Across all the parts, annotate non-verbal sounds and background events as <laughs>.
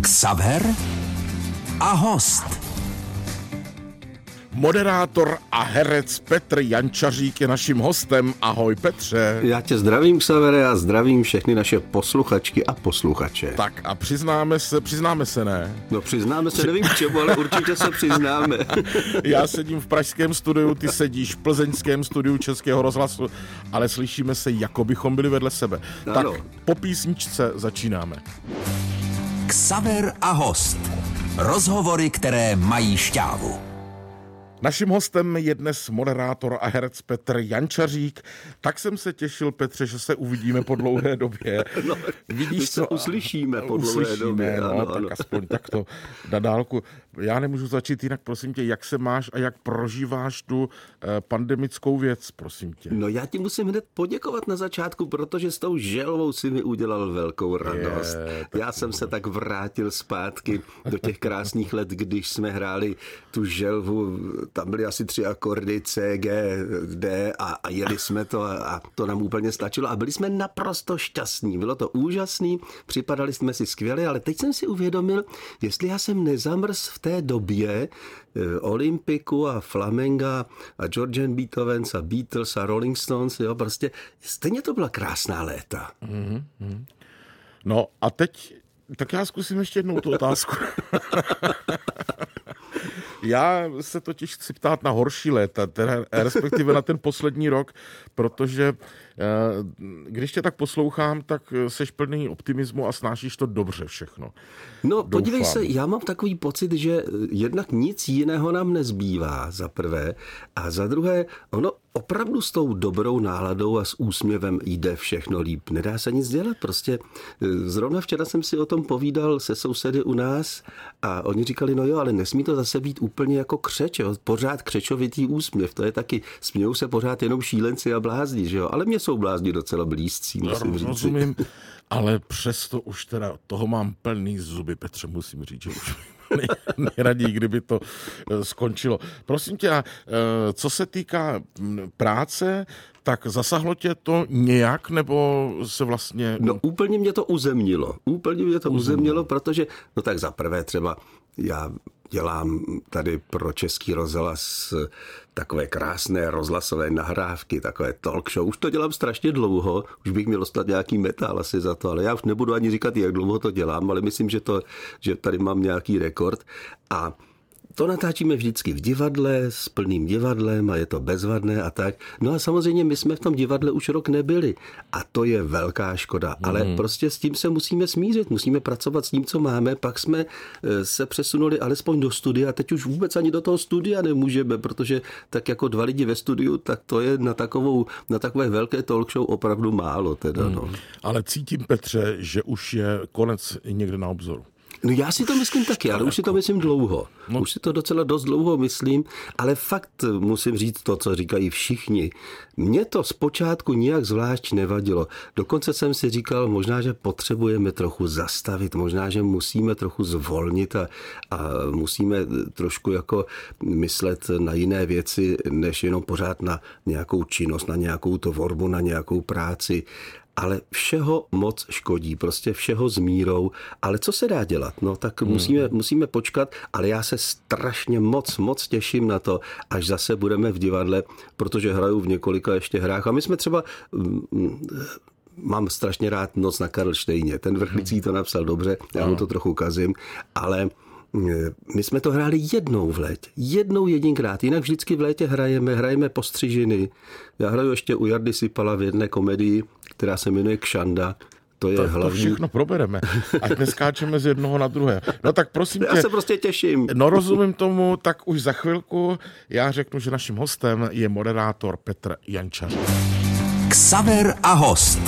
Xaver a host. Moderátor a herec Petr Jančařík je naším hostem. Ahoj Petře. Já tě zdravím, Xavere, a zdravím všechny naše posluchačky a posluchače. Tak a přiznáme se, přiznáme se, ne? No přiznáme se, nevím k čemu, ale určitě se přiznáme. <laughs> Já sedím v pražském studiu, ty sedíš v plzeňském studiu Českého rozhlasu, ale slyšíme se, jako bychom byli vedle sebe. Ano. Tak po písničce začínáme. Xaver a host. Rozhovory, které mají šťávu. Naším hostem je dnes moderátor a herec Petr Jančařík. Tak jsem se těšil, Petře, že se uvidíme po dlouhé době. <laughs> No, my se uslyšíme po dlouhé uslyšíme, době, No, ano, tak ano. aspoň takto na dálku. Já nemůžu začít jinak, prosím tě, jak se máš a jak prožíváš tu eh, pandemickou věc, prosím tě. No já ti musím hned poděkovat na začátku, protože s tou želvou si mi udělal velkou radost. Je, já jsem se tak vrátil zpátky do těch krásných let, když jsme hráli tu želvu, tam byly asi tři akordy C, G, D a, a jeli jsme to a, a to nám úplně stačilo a byli jsme naprosto šťastní. Bylo to úžasný, připadali jsme si skvěle, ale teď jsem si uvědomil, jestli já jsem nezamrz v té době eh, Olympiku a Flamenga a Georgian Beethovens a Beatles a Rolling Stones, jo, prostě stejně to byla krásná léta. No a teď, tak já zkusím ještě jednou tu otázku. <laughs> Já se totiž chci ptát na horší léta, teda respektive na ten poslední rok, protože když tě tak poslouchám, tak seš plný optimismu a snášíš to dobře všechno. No, podívej Doufám. se, já mám takový pocit, že jednak nic jiného nám nezbývá, za prvé, a za druhé, ono opravdu s tou dobrou náladou a s úsměvem jde všechno líp. Nedá se nic dělat, prostě eh, zrovna včera jsem si o tom povídal se sousedy u nás a oni říkali, no jo, ale nesmí to zase být úplně jako křeč, jo? pořád křečovitý úsměv, to je taky, smějou se pořád jenom šílenci a blázni, že jo, ale mě jsou blázni docela blízcí, musím říct. Rozumím, ale přesto už teda toho mám plný zuby, Petře, musím říct, že už <laughs> nej- nejraději, kdyby to eh, skončilo. Prosím tě, eh, co se týká práce, tak zasahlo tě to nějak, nebo se vlastně... No úplně mě to uzemnilo. Úplně mě to uzemnilo, protože, no tak za prvé třeba já dělám tady pro Český rozhlas takové krásné rozhlasové nahrávky, takové talk show. Už to dělám strašně dlouho, už bych měl dostat nějaký metal asi za to, ale já už nebudu ani říkat, jak dlouho to dělám, ale myslím, že, to, že tady mám nějaký rekord. A to natáčíme vždycky v divadle, s plným divadlem a je to bezvadné a tak. No a samozřejmě my jsme v tom divadle už rok nebyli a to je velká škoda, ale prostě s tím se musíme smířit, musíme pracovat s tím, co máme, pak jsme eh, se přesunuli alespoň do studia, teď už vůbec ani do toho studia nemůžeme, protože tak jako dva lidi ve studiu, tak to je na takovou, na takové velké talk show opravdu málo teda, no. Ale cítím, Petře, že už je konec někde na obzoru. No já si to myslím taky, ale už si to myslím dlouho. No. Už si to docela dost dlouho myslím, ale fakt musím říct to, co říkají všichni. Mně to zpočátku nijak zvlášť nevadilo. Dokonce jsem si říkal, možná, že potřebujeme trochu zastavit, možná, že musíme trochu zvolnit a, a musíme trošku jako myslet na jiné věci, než jenom pořád na nějakou činnost, na nějakou tvorbu, na nějakou práci ale všeho moc škodí, prostě všeho s mírou. Ale co se dá dělat? No tak hmm. musíme, musíme počkat, ale já se strašně moc, moc těším na to, až zase budeme v divadle, protože hraju v několika ještě hrách. A my jsme třeba... mm, Mám strašně rád Noc na Karlštejně. Ten vrchlicí to napsal dobře, já mu to trochu kazím, ale eh, my jsme to hráli jednou v létě. Jednou jedinkrát. Jinak vždycky v létě hrajeme, hrajeme postřižiny. Já hraju ještě u Jardy Sipala v jedné komedii, která se jmenuje Kšanda. To je To, to hlavní... všechno probereme. Ať neskáčeme z jednoho na druhé. No tak prosím Já tě, se prostě těším. No rozumím tomu, tak už za chvilku já řeknu, že naším hostem je moderátor Petr Jančař. Xaver a host.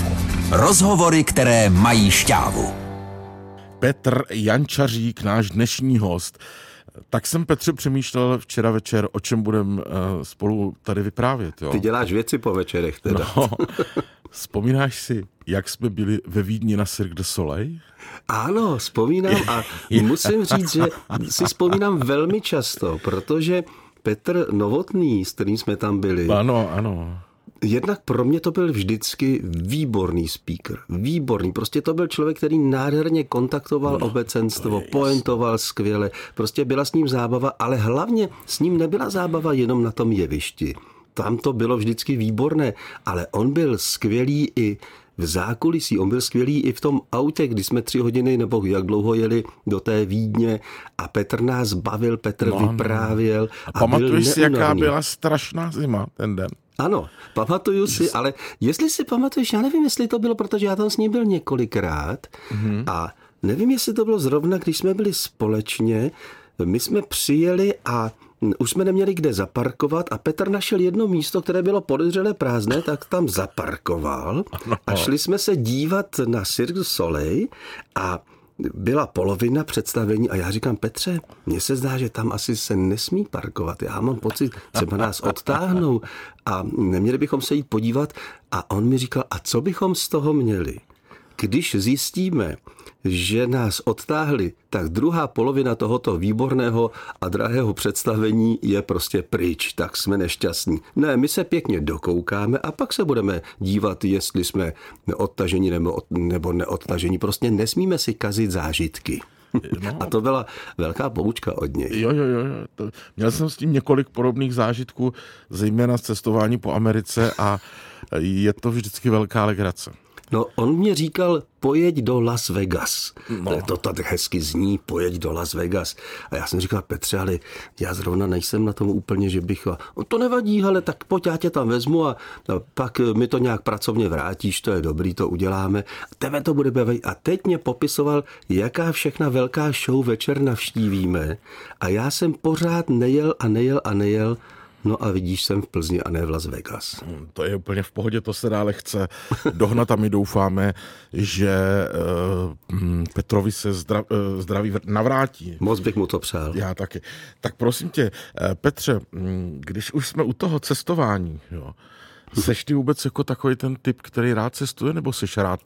Rozhovory, které mají šťávu. Petr Jančařík, náš dnešní host. Tak jsem Petře přemýšlel včera večer, o čem budeme spolu tady vyprávět. Jo? Ty děláš věci po večerech teda. No, <laughs> vzpomínáš si, jak jsme byli ve Vídni na Cirque du Soleil? Ano, vzpomínám a <laughs> musím říct, že si vzpomínám velmi často, protože Petr Novotný, s kterým jsme tam byli, Ano, ano. jednak pro mě to byl vždycky výborný speaker. Výborný. Prostě to byl člověk, který nádherně kontaktoval no, obecenstvo, pointoval skvěle. Prostě byla s ním zábava, ale hlavně s ním nebyla zábava jenom na tom jevišti. Tam to bylo vždycky výborné, ale on byl skvělý i v zákulisí. On byl skvělý i v tom autě, kdy jsme tři hodiny nebo jak dlouho jeli do té Vídně a Petr nás bavil, Petr no, vyprávěl. A, a pamatuješ si, jaká byla strašná zima ten den? Ano, pamatuju si, ale jestli si pamatuješ, já nevím, jestli to bylo, protože já tam s ním byl několikrát mm-hmm. a nevím, jestli to bylo zrovna, když jsme byli společně, my jsme přijeli a už jsme neměli kde zaparkovat a Petr našel jedno místo, které bylo podezřelé prázdné, tak tam zaparkoval a šli jsme se dívat na Cirque du Soleil a byla polovina představení a já říkám, Petře, mně se zdá, že tam asi se nesmí parkovat. Já mám pocit, třeba nás odtáhnou a neměli bychom se jít podívat. A on mi říkal, a co bychom z toho měli? Když zjistíme, že nás odtáhli, tak druhá polovina tohoto výborného a drahého představení je prostě pryč, tak jsme nešťastní. Ne, my se pěkně dokoukáme a pak se budeme dívat, jestli jsme odtažení nebo, nebo neodtažení. Prostě nesmíme si kazit zážitky. No. <laughs> A to byla velká poučka od něj. Jo, jo, jo. To, měl jsem s tím několik podobných zážitků, zejména z cestování po Americe a je to vždycky velká legrace. No, on mě říkal, pojeď do Las Vegas. No. To tak hezky zní, pojeď do Las Vegas. A já jsem říkal, Petře, ale já zrovna nejsem na tom úplně, že bych... No, to nevadí, ale tak pojď, já tě tam vezmu a, a pak mi to nějak pracovně vrátíš, to je dobrý, to uděláme. Tebe to bude bavit. A teď mě popisoval, jaká všechna velká show večer navštívíme. A já jsem pořád nejel a nejel a nejel No a vidíš, jsem v Plzni a ne v Las Vegas. Hmm, to je úplně v pohodě, to se dále chce dohnat a my doufáme, že uh, Petrovi se zdra, uh, zdraví navrátí. Moc bych mu to přál. Já taky. Tak prosím tě, uh, Petře, když už jsme u toho cestování, jo, Seš ty vůbec jako takový ten typ, který rád cestuje, nebo seš rád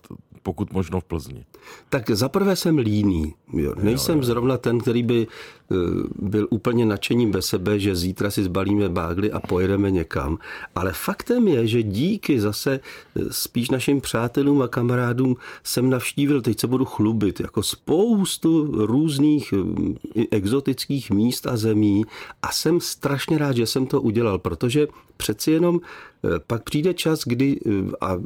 pokud možno v Plzni? Tak zaprvé jsem líný. Jo. Nejsem jo, jo. zrovna ten, který by eh, byl úplně nadšením bez sebe, že zítra si zbalíme bágly a pojedeme někam. Ale faktem je, že díky zase eh, spíš našim přátelům a kamarádům jsem navštívil, teď se budu chlubit, jako spoustu různých eh, exotických míst a zemí a jsem strašně rád, že jsem to udělal, protože přeci jenom pak přijde čas, kdy, a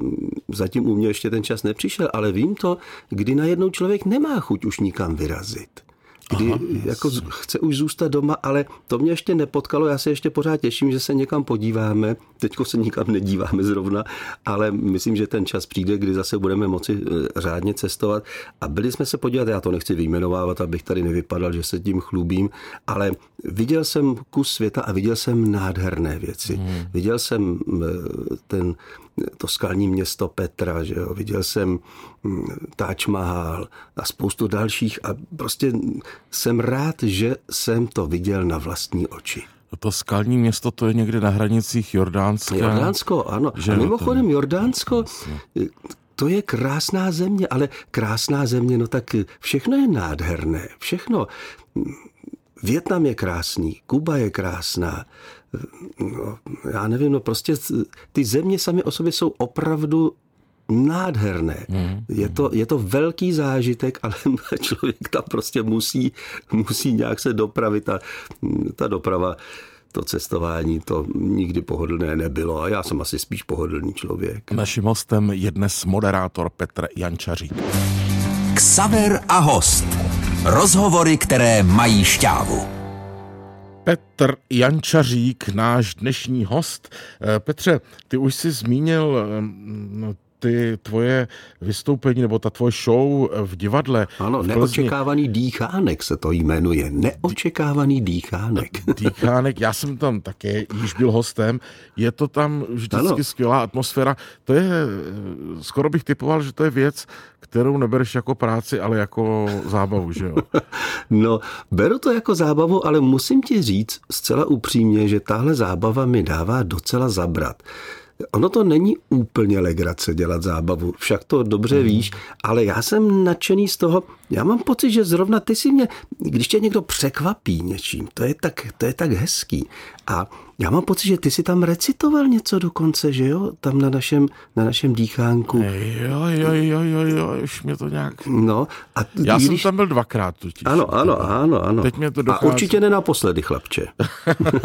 zatím u mě ještě ten čas nepřišel, ale vím to, kdy najednou člověk nemá chuť už nikam vyrazit kdy Aha, jako chce už zůstat doma, ale to mě ještě nepotkalo. Já se ještě pořád těším, že se někam podíváme. Teďko se nikam nedíváme zrovna, ale myslím, že ten čas přijde, kdy zase budeme moci eh, řádně cestovat. A byli jsme se podívat, já to nechci vyjmenovávat, abych tady nevypadal, že se tím chlubím, ale viděl jsem kus světa a viděl jsem nádherné věci. Hmm. Viděl jsem eh, ten to skalní město Petra, že jo? viděl jsem hm, Taj Mahal a spoustu dalších a prostě jsem rád, že jsem to viděl na vlastní oči. To skalní město, to je někde na hranicích Jordánska. Jordánsko, ano. Že a mimochodem Jordánsko, to je krásná země, ale krásná země, no tak všechno je nádherné. Všechno. Větnam je krásný, Kuba je krásná, no, já nevím, no prostě ty země sami o sobě jsou opravdu nádherné. Mm. Je, to, je to velký zážitek, ale <laughs> člověk tam prostě musí, musí nějak se dopravit a ta doprava to cestování to nikdy pohodlné nebylo a já jsem asi spíš pohodlný člověk. Naším hostem je dnes moderátor Petr Jančařík. Ksaver a host. Rozhovory, které mají šťávu. Petr Jančařík, náš dnešní host. Eh, Petře, ty už jsi zmínil eh, ty tvoje vystoupení nebo ta tvoje show v divadle. Ano, v neočekávaný dýchánek se to jmenuje. Neočekávaný dýchánek. <laughs> Dýchánek, já jsem tam také již byl hostem. Je to tam vždycky ano. skvělá atmosféra. To je, skoro bych typoval, že to je věc, kterou nebereš jako práci, ale jako zábavu, že jo? <laughs> No, beru to jako zábavu, ale musím ti říct zcela upřímně, že tahle zábava mi dává docela zabrat. Ono to není úplně legrace dělat zábavu, však to dobře mm. víš, ale já jsem nadšený z toho, já mám pocit, že zrovna ty si mě, když tě někdo překvapí něčím, to je tak, to je tak hezký. A já mám pocit, že ty si tam recitoval něco dokonce, že jo? Tam na našem, na našem dýchánku. Jo, jo, jo, jo, jo, už mě to nějak... No. A já když... jsem tam byl dvakrát totiž. Ano, ano, ano, ano. Teď mě to dochází. A určitě ne naposledy, chlapče.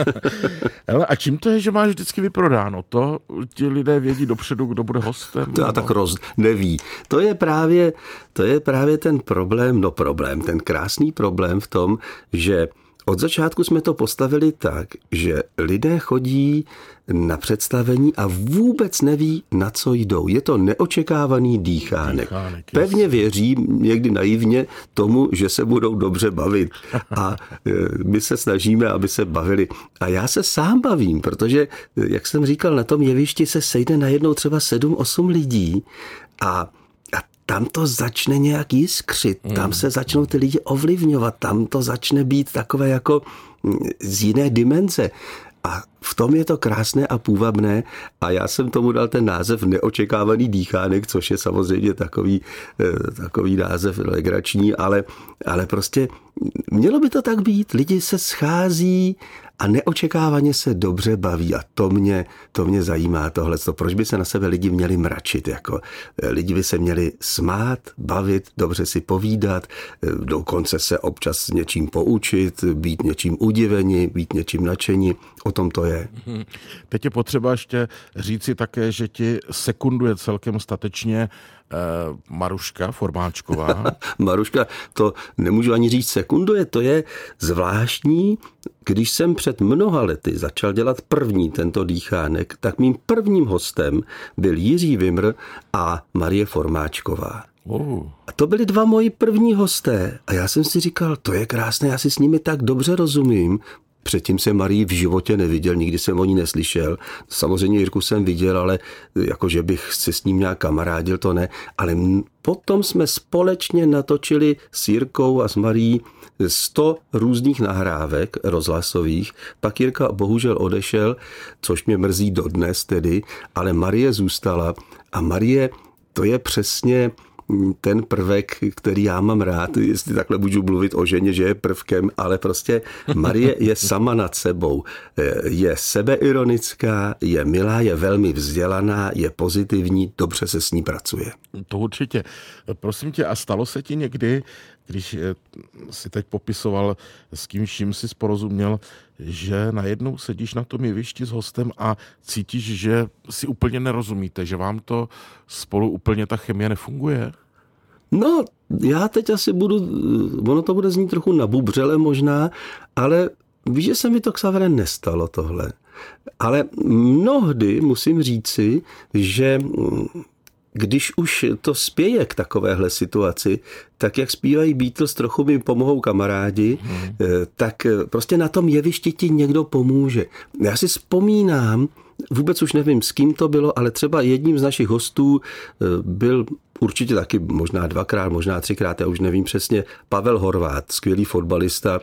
<laughs> Hele, a čím to je, že máš vždycky vyprodáno? To ti lidé vědí dopředu, kdo bude hostem? To já tak roz... neví. To je právě, to je právě ten problém, no problém, ten krásný problém v tom, že od začátku jsme to postavili tak, že lidé chodí na představení a vůbec neví, na co jdou. Je to neočekávaný dýchánek. dýchánek Pevně věří, někdy naivně, tomu, že se budou dobře bavit. <laughs> A e, my se snažíme, aby se bavili. A já se sám bavím, protože, jak jsem říkal, na tom jevišti se sejde najednou třeba 7-8 lidí a tam to začne nějak jiskřit, hmm. tam se začnou ty lidi ovlivňovat, tam to začne být takové jako mm, z jiné dimenze. A v tom je to krásné a půvabné a já jsem tomu dal ten název Neočekávaný dýchánek, což je samozřejmě takový, eh, takový název legrační, ale, ale prostě mělo by to tak být. Lidi se schází a neočekávaně se dobře baví a to mě, to mě zajímá tohle. Proč by se na sebe lidi měli mračit? Jako, eh, lidi by se měli smát, bavit, dobře si povídat, eh, dokonce se občas něčím poučit, být něčím udiveni, být něčím nadšení. O tom to je. Teď je potřeba ještě říci také, že ti sekunduje celkem statečně Maruška Formáčková. <laughs> Maruška, to nemůžu ani říct sekunduje, to je zvláštní. Když jsem před mnoha lety začal dělat první tento dýchánek, tak mým prvním hostem byl Jiří Vimr a Marie Formáčková. Oh. A to byli dva moji první hosté. A já jsem si říkal, to je krásné, já si s nimi tak dobře rozumím, Předtím jsem Marii v životě neviděl, nikdy jsem o ní neslyšel. Samozřejmě Jirku jsem viděl, ale jako, že bych se s ním nějak kamarádil, to ne. Ale potom jsme společně natočili s Jirkou a s Marí 100 různých nahrávek rozhlasových. Pak Jirka bohužel odešel, což mě mrzí dodnes tedy, ale Marie zůstala. A Marie, to je přesně ten prvek, který já mám rád, jestli takhle můžu mluvit o ženě, že je prvkem, ale prostě Marie je sama nad sebou. Je sebeironická, je milá, je velmi vzdělaná, je pozitivní, dobře se s ní pracuje. To určitě. Prosím tě, a stalo se ti někdy, když eh, si teď popisoval, s kým vším si sporozuměl, že najednou sedíš na tom jevišti s hostem a cítíš, že si úplně nerozumíte, že vám to spolu úplně ta chemie nefunguje? No, já teď asi budu, ono to bude znít trochu nabubřele možná, ale víš, že se mi to k nestalo tohle. Ale mnohdy musím říci, že když už to spěje k takovéhle situaci, tak jak zpívají Beatles, trochu mi pomohou kamarádi, hmm. tak prostě na tom jevišti ti někdo pomůže. Já si vzpomínám, vůbec už nevím, s kým to bylo, ale třeba jedním z našich hostů eh, byl určitě taky možná dvakrát, možná třikrát, já už nevím přesně, Pavel Horvát, skvělý fotbalista,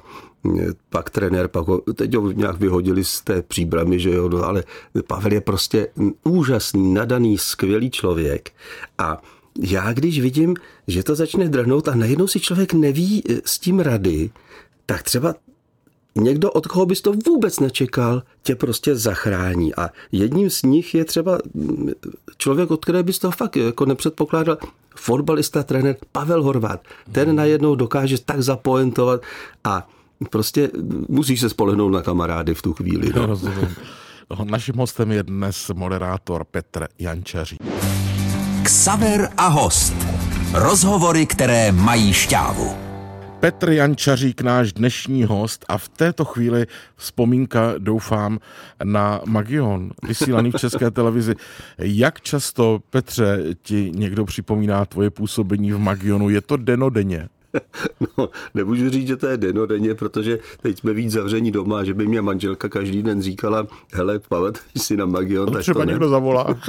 pak trenér, pak ho, teď ho nějak vyhodili z té příbramy, že jo, no, ale Pavel je prostě úžasný, nadaný, skvělý člověk. A já když vidím, že to začne drhnout a najednou si člověk neví eh, s tím rady, tak třeba někdo, od koho bys to vůbec nečekal, tě prostě zachrání. A jedním z nich je třeba mm, člověk, od které bys to fakt jako nepředpokládal, fotbalista, trenér Pavel Horvát. Ten najednou dokáže tak zapoentovat a prostě musíš se spolehnout na kamarády v tu chvíli. No. <laughs> Rozumím. Naším hostem je dnes moderátor Petr Jančaří. Ksaver a host. Rozhovory, které mají šťávu. Petr Jančařík, náš dnešní host a v této chvíli vzpomínka, doufám, na Magion, vysílaný v České televizi. Jak často, Petře, ti někdo připomíná tvoje působení v Magionu? Je to denodenně? <laughs> No, nemůžu říct, že to je denodenně, protože teď jsme víc zavření doma, že by mě manželka každý den říkala, hele, pamatuješ si na Magion. No, třeba to někdo zavolá.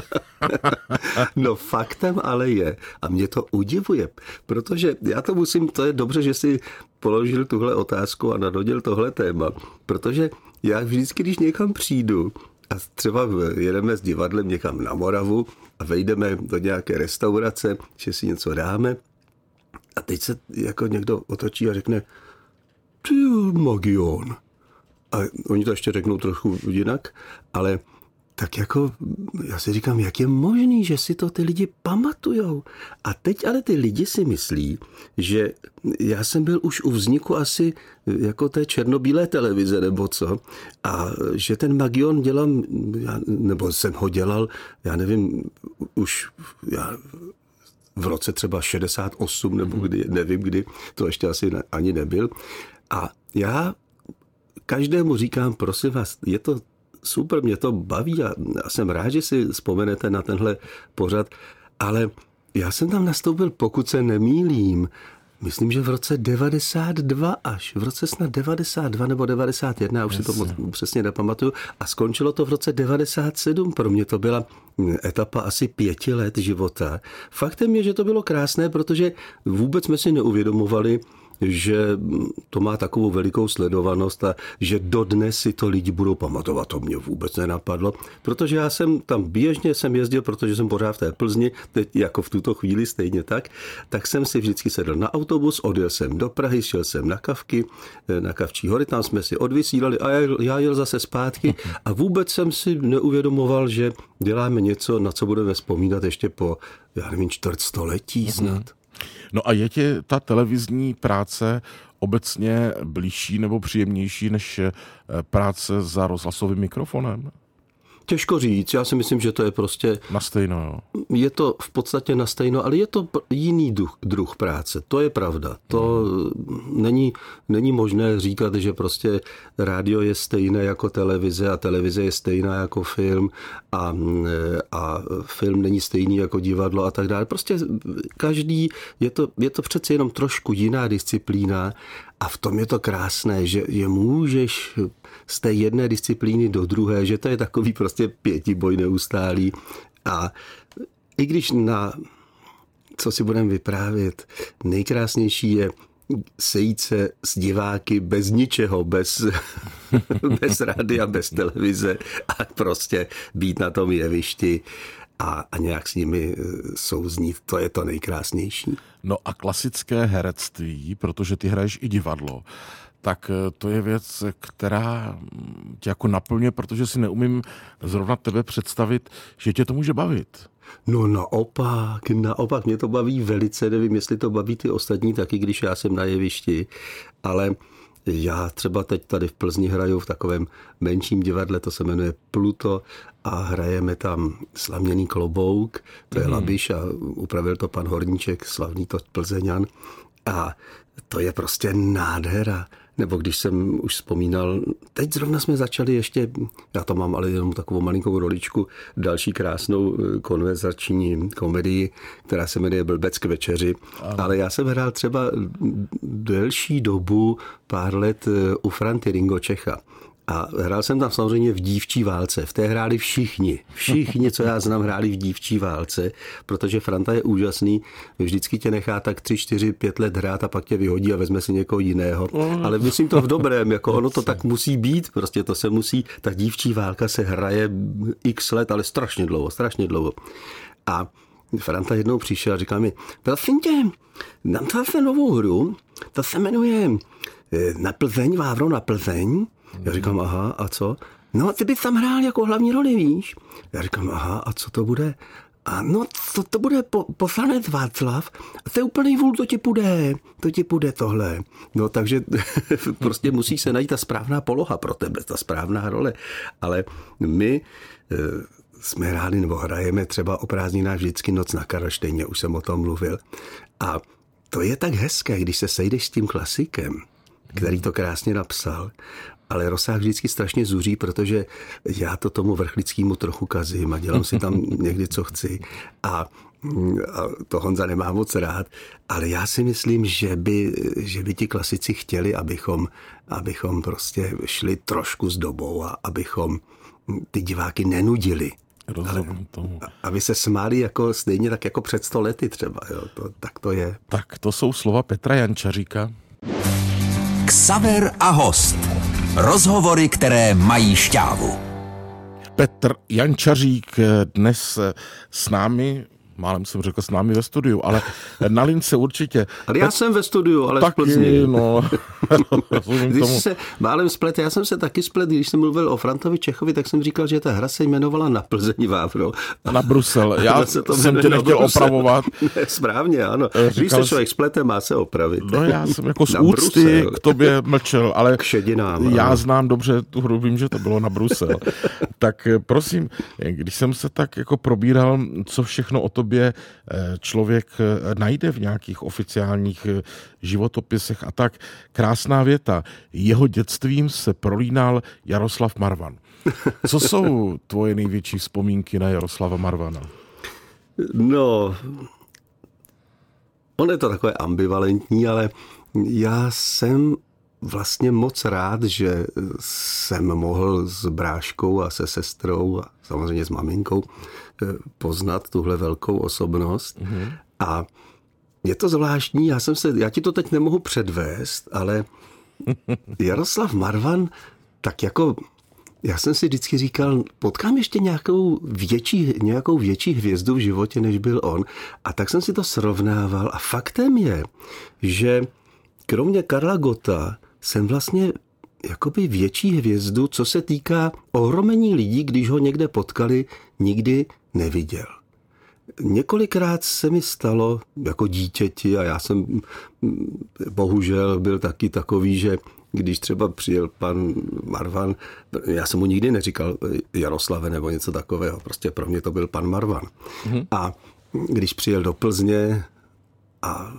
<laughs> no faktem ale je, a mě to udivuje, protože já to musím, to je dobře, že si položil tuhle otázku a nadhodil tohle téma, protože já vždycky, když někam přijdu, a třeba jedeme s divadlem někam na Moravu a vejdeme do nějaké restaurace, že si něco dáme, a teď se jako někdo otočí a řekne, ty Magion. A oni to ještě řeknou trochu jinak, ale tak jako já si říkám, jak je možný, že si to ty lidi pamatujou. A teď ale ty lidi si myslí, že já jsem byl už u vzniku asi jako té černobílé televize nebo co. A že ten Magion dělám, nebo jsem ho dělal, já nevím, už já, v roce třeba 68 nebo kdy, nevím kdy, to ještě asi ani nebyl. A já každému říkám, prosím vás, je to super, mě to baví a jsem rád, že si vzpomenete na tenhle pořad, ale já jsem tam nastoupil, pokud se nemýlím, myslím, že v roce 92 až, v roce snad 92 nebo 91, já už si to moc přesně nepamatuju, a skončilo to v roce 97. Pro mě to byla etapa asi pěti let života. Faktem je, že to bylo krásné, protože vůbec jsme si neuvědomovali, že to má takovou velikou sledovanost a že dodnes si to lidi budou pamatovat. To mě vůbec nenapadlo, protože já jsem tam běžně jsem jezdil, protože jsem pořád v té Plzni, teď jako v tuto chvíli stejně tak, tak jsem si vždycky sedl na autobus, odjel jsem do Prahy, šel jsem na Kavky, eh, na Kavčí hory, tam jsme si odvysílali a já jel zase zpátky a vůbec jsem si neuvědomoval, že děláme něco, na co budeme vzpomínat ještě po, já nevím, čtvrtstoletí snad. No a je tě ta televizní práce obecně blížší nebo příjemnější než eh, práce za rozhlasovým mikrofonem? Těžko říct, já si myslím, že to je prostě... Na stejno, jo. Je to v podstatě na stejno, ale je to jiný druh, druh práce, to je pravda. To hmm. není, není možné říkat, že prostě rádio je stejné jako televize a televize je stejná jako film a, a film není stejný jako divadlo a tak dále. Prostě každý, je to, je to přece jenom trošku jiná disciplína a v tom je to krásné, že je můžeš z té jedné disciplíny do druhé, že to je takový prostě pětiboj neustálý. A i když na co si budeme vyprávět, nejkrásnější je sejít se s diváky bez ničeho, bez, <laughs> bez rádia, bez televize a prostě být na tom jevišti a, a nějak s nimi eh, souznít, to je to nejkrásnější. No a klasické herectví, protože ty hraješ i divadlo, tak eh, to je věc, která tě jako naplňuje, protože si neumím zrovna tebe představit, že tě to může bavit. No naopak, naopak, mě to baví velice, nevím, jestli to baví ty ostatní taky, když já jsem na jevišti, ale já třeba teď tady v Plzni hraju v takovém menším divadle, to se jmenuje Pluto a hrajeme tam slaměný klobouk, to je mm. Labiš a upravil to pan Horníček, slavný to Plzeňan. A to je prostě nádhera nebo když jsem už vzpomínal, teď zrovna jsme začali ještě, já to mám ale jenom takovou malinkou roličku, další krásnou eh, konverzační komedii, která se jmenuje Blbec k večeři, ano. ale já jsem hrál třeba delší dobu, pár let eh, u Franty Ringo Čecha. A hrál jsem tam samozřejmě v dívčí válce. V té hráli všichni. Všichni, co já znám, hráli v dívčí válce, protože Franta je úžasný. Vždycky tě nechá tak tři, čtyři, pět let hrát a pak tě vyhodí a vezme si někoho jiného. Ale myslím to v dobrém, jako ono to tak musí být, prostě to se musí, ta dívčí válka se hraje x let, ale strašně dlouho, strašně dlouho. A Franta jednou přišel a říkal mi, prosím tě, dám to novou hru, ta se jmenuje eh, Na Plzeň, Vávro na Plzeň, já říkám, aha, a co? No, ty bys tam hrál jako hlavní roli, víš? Já říkám, aha, a co to bude? A no, to, to bude po, poslanec Václav. A to je úplný vůl, to ti půjde, to ti půjde tohle. No, takže <laughs> prostě musí se najít ta správná poloha pro tebe, ta správná role. Ale my e, jsme hráli nebo hrajeme třeba o prázdninách vždycky noc na Karlštejně, už jsem o tom mluvil. A to je tak hezké, když se sejdeš s tím klasikem, který to krásně napsal ale rozsah vždycky strašně zuří, protože já to tomu vrchlickému trochu kazím a dělám si tam <laughs> někdy, co chci. A, a to Honza nemá moc rád, ale já si myslím, že by, že by ti klasici chtěli, abychom, abychom prostě šli trošku s dobou a abychom ty diváky nenudili. Rozumím tomu. Aby se smáli jako stejně tak jako před sto lety třeba. Jo? To, tak to je. Tak to jsou slova Petra Jančaříka. Ksaver a host. Rozhovory, které mají šťávu. Petr Jančařík dnes s námi málem jsem řekl s námi ve studiu, ale na lince určitě. Ale já jsem ve studiu, ale taky, v Plzni. no, <laughs> když tomu. se málem splet, já jsem se taky splet, když jsem mluvil o Frantovi Čechovi, tak jsem říkal, že ta hra se jmenovala na Plzeň Vávro. Na Brusel. <laughs> Já se to jsem tě nechtěl Brusel. opravovat. <laughs> Ne, správně, ano. Říkal když se člověk splete, má se opravit. No já jsem jako z úcty Brusel. k tobě mlčel, ale k šedinám, já ano. znám dobře tu hru, vím, že to bylo na Brusel. tak eh, prosím, když jsem se tak jako probíral, co všechno o tobě eh, člověk eh, najde v nějakých oficiálních životopisech a tak, krásná věta. Jeho dětstvím se prolínal Jaroslav Marvan. Co jsou tvoje největší vzpomínky na Jaroslava Marvana? No, on je to takové ambivalentní, ale já jsem vlastně moc rád, že jsem mohl s bráškou a se sestrou a samozřejmě s maminkou eh, poznat tuhle velkou osobnost. Mm-hmm. A je to zvláštní, já jsem se, já ti to teď nemohu předvést, ale <laughs> Jaroslav Marvan, tak jako já jsem si vždycky říkal, potkám ještě nějakou větší, nějakou větší hvězdu v životě, než byl on. A tak jsem si to srovnával a faktem je, že kromě Karla Gota jsem vlastně jakoby větší hvězdu, co se týká ohromení lidí, když ho někde potkali, nikdy neviděl. Několikrát se mi stalo jako dítěti a já jsem bohužel byl taky takový, že když třeba přijel pan Marvan, já jsem mu nikdy neříkal Jaroslave nebo něco takového, prostě pro mě to byl pan Marvan. Mm-hmm. A když přijel do Plzně, a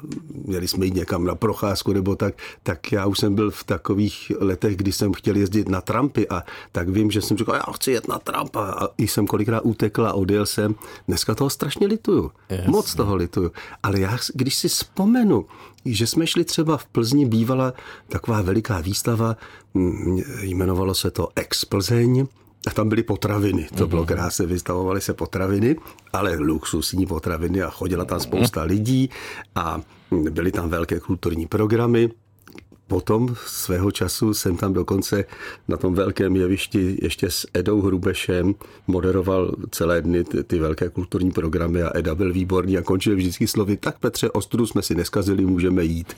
měli jsme jít někam na procházku nebo tak, tak já už jsem byl v takových letech, kdy jsem chtěl jezdit na trampy a tak vím, že jsem říkal, já chci jet na trampa a i jsem kolikrát utekl a odjel jsem. Dneska toho strašně lituju. Yes. Moc toho lituju. Ale já, když si vzpomenu, že jsme šli třeba v Plzni, bývala taková veliká výstava, jmenovalo se to Ex Plzeň, a tam byly potraviny, to bylo mhm. krásné, vystavovaly se potraviny, ale luxusní potraviny a chodila tam spousta lidí a byly tam velké kulturní programy potom svého času jsem tam dokonce na tom velkém jevišti ještě s Edou Hrubešem moderoval celé dny ty, ty velké kulturní programy a Eda byl výborný a končil vždycky slovy, tak Petře, ostudu jsme si neskazili, můžeme jít.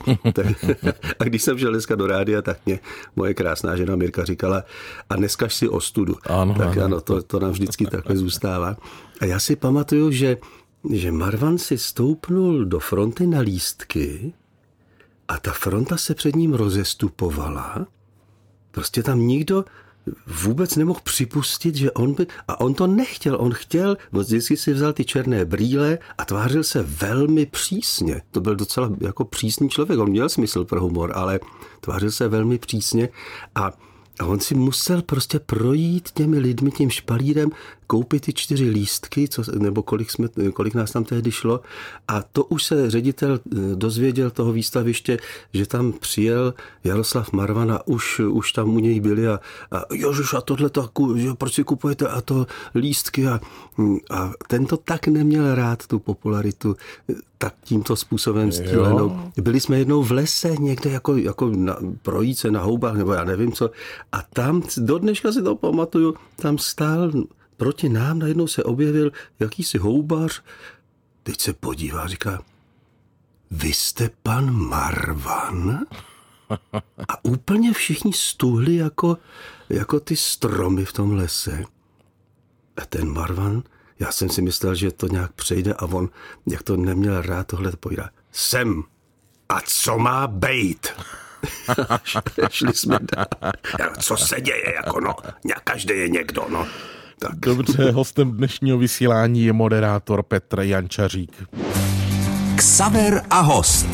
<laughs> a když jsem šel dneska do rádia, tak mě moje krásná žena Mirka říkala, a neskaž si ostudu. Ano, tak ano, to, to nám vždycky takhle <laughs> zůstává. A já si pamatuju, že že Marvan si stoupnul do fronty na lístky a ta fronta se před ním rozestupovala. Prostě tam nikdo vůbec nemohl připustit, že on by... A on to nechtěl, on chtěl, on vždycky si vzal ty černé brýle a tvářil se velmi přísně. To byl docela jako přísný člověk, on měl smysl pro humor, ale tvářil se velmi přísně a a on si musel prostě projít těmi lidmi, tím špalírem, koupit ty čtyři lístky, co, nebo kolik, jsme, kolik nás tam tehdy šlo. A to už se ředitel eh, dozvěděl toho výstaviště, že tam přijel Jaroslav Marvan a už, už tam u něj byli a, a jožuš, a tohle to, proč si kupujete a to lístky a, a ten to tak neměl rád, tu popularitu, tak tímto způsobem stílenou. Byli jsme jednou v lese, někde jako, jako na, projít se na houbách, nebo já nevím co, a tam, do dneška si to pamatuju, tam stál proti nám najednou se objevil jakýsi houbař, teď se podívá, říká, vy jste pan Marvan? A úplně všichni stuhli jako, jako ty stromy v tom lese. A ten Marvan, já jsem si myslel, že to nějak přejde a on, jak to neměl rád, tohle povídá. Jsem. A co má bejt? <laughs> Šli jsme dál. Co se děje, jako no, každý je někdo, no. Tak. Dobře, hostem dnešního vysílání je moderátor Petr Jančařík. Ksaver a host.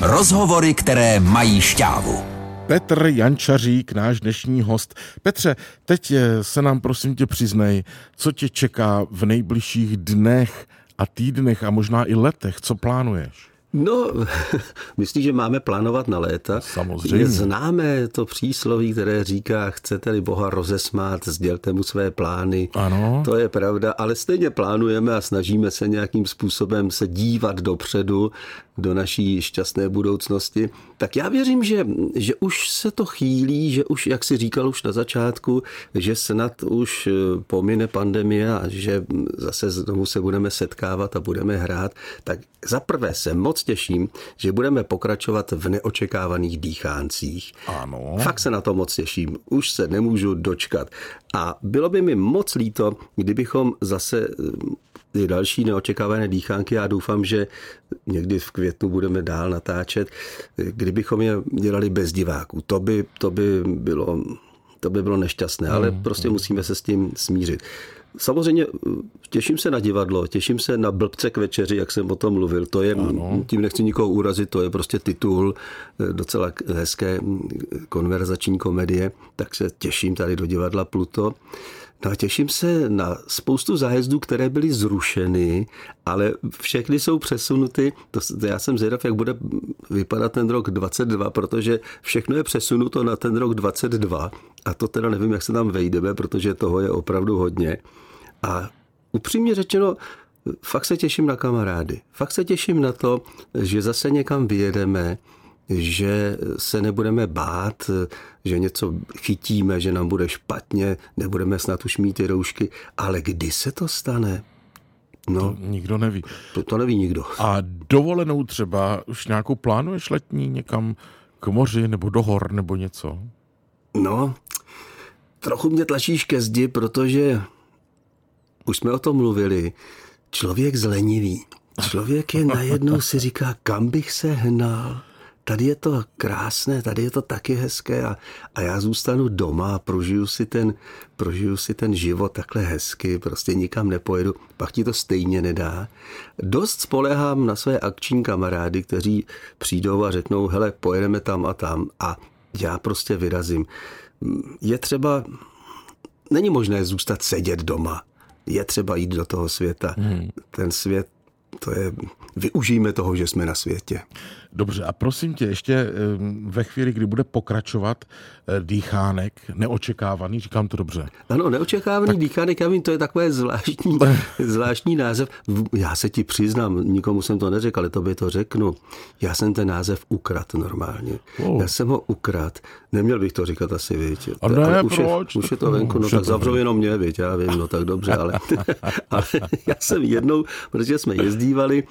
Rozhovory, které mají šťávu. Petr Jančařík, náš dnešní host. Petře, teď se nám prosím tě přiznej, co tě čeká v nejbližších dnech a týdnech a možná i letech, co plánuješ? No, <laughs> myslíš, že máme plánovat na léta? Samozřejmě. Známe to přísloví, které říká, chcete-li Boha rozesmát, sdělte mu své plány. Ano. To je pravda, ale stejně plánujeme a snažíme se nějakým způsobem se dívat dopředu do naší šťastné budoucnosti. Tak já věřím, že, že už se to chýlí, že už, jak si říkal už na začátku, že snad už pomine pandemie a že zase znovu se budeme setkávat a budeme hrát. Tak za prvé se moc těším, že budeme pokračovat v neočekávaných dýcháncích. Ano. Fakt se na to moc těším. Už se nemůžu dočkat. A bylo by mi moc líto, kdybychom zase ty další neočekávané dýchánky. Já doufám, že někdy v květnu budeme dál natáčet, kdybychom je dělali bez diváků. To by, to by bylo to by bylo nešťastné, ale mm, prostě mm. musíme se s tím smířit. Samozřejmě těším se na divadlo, těším se na blbce k večeři, jak jsem o tom mluvil. To je, ano. tím nechci nikoho urazit, to je prostě titul eh, docela hezké mm, konverzační komedie, tak se těším tady do divadla Pluto. No a těším se na spoustu zájezdů, které byly zrušeny, ale všechny jsou přesunuty. To, to já jsem zvědav, jak bude vypadat ten rok 22, protože všechno je přesunuto na ten rok 22 a to teda nevím, jak se tam vejdeme, protože toho je opravdu hodně. A upřímně řečeno, fakt se těším na kamarády. Fakt se těším na to, že zase někam vyjedeme, že se nebudeme bát, že něco chytíme, že nám bude špatně, nebudeme snad už mít ty roušky, ale kdy se to stane? No, to nikdo neví. To, to neví nikdo. A dovolenou třeba už nějakou plánuješ letní někam k moři nebo do hor nebo něco? No, trochu mě tlačíš ke zdi, protože už jsme o tom mluvili. Člověk zlenivý. Člověk je najednou si říká, kam bych se hnal tady je to krásné, tady je to taky hezké a, a já zůstanu doma a prožiju si, ten, prožiju si ten život takhle hezky, prostě nikam nepojedu, pak ti to stejně nedá. Dost spolehám na své akční kamarády, kteří přijdou a řeknou, hele, pojedeme tam a tam a já prostě vyrazím. Je třeba, není možné zůstat sedět doma, je třeba jít do toho světa. Hmm. Ten svět, to je, využijeme toho, že jsme na světě. Dobře, a prosím tě, ještě ve chvíli, kdy bude pokračovat eh, dýchánek, neočekávaný, říkám to dobře. Ano, neočekávaný tak... dýchánek, já vím, to je takové zvláštní, <laughs> zvláštní název. Já se ti přiznám, nikomu jsem to neřekl, ale tobě to řeknu. Já jsem ten název ukrat normálně. Oh. Já jsem ho ukrat. Neměl bych to říkat asi, víc. A ne, ale už proč? Je, už je to venku, no tak zavřou jenom mě, víc, já vím, no tak dobře, ale, <laughs> <laughs> ale já jsem jednou, protože jsme jezdívali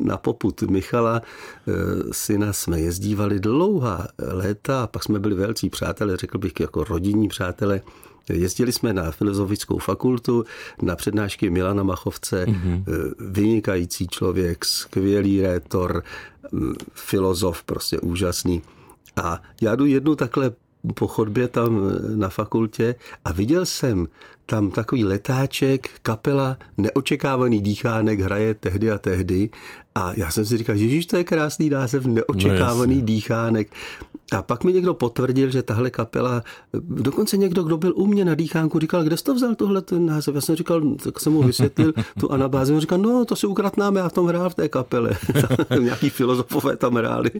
na poput Michala, eh, syna, jsme jezdívali dlouhá léta a pak jsme byli velcí přátelé, řekl bych jako rodinní přátelé. Jezdili jsme na filozofickou fakultu, na přednášky Milana Machovce, mm-hmm. vynikající člověk, skvělý rétor, mm, filozof, prostě úžasný. A já jdu jednu takhle po chodbě tam eh, na fakultě a viděl jsem tam takový letáček, kapela, neočekávaný dýchánek hraje tehdy a tehdy. A já jsem si říkal, že to je krásný název, neočekávaný no dýchánek. A pak mi někdo potvrdil, že tahle kapela, dokonce někdo, kdo byl u mě na dýchánku, říkal, kde jsi to vzal tohle ten název? Já jsem říkal, tak jsem mu vysvětlil tu anabázi. On říkal, no to si ukradnáme, já v tom hrál v té kapele. <laughs> Nějaký filozofové tam hráli.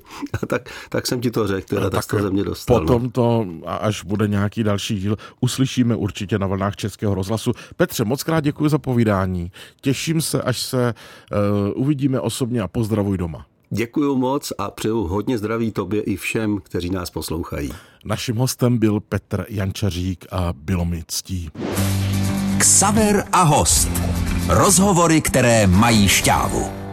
A tak, tak jsem ti to řekl, teda, tak, tak to ze mě dostal. Potom to, až bude nějaký další díl, uslyšíme určitě na vlnách Českého rozhlasu. Petře, moc krát děkuji za povídání. Těším se, až se uh, uvidíme osobně a pozdravuj doma. Děkuji moc a přeju hodně zdraví tobě i všem, kteří nás poslouchají. Naším hostem byl Petr Jančařík a bylo mi ctí. Ksaver a host. Rozhovory, které mají šťávu.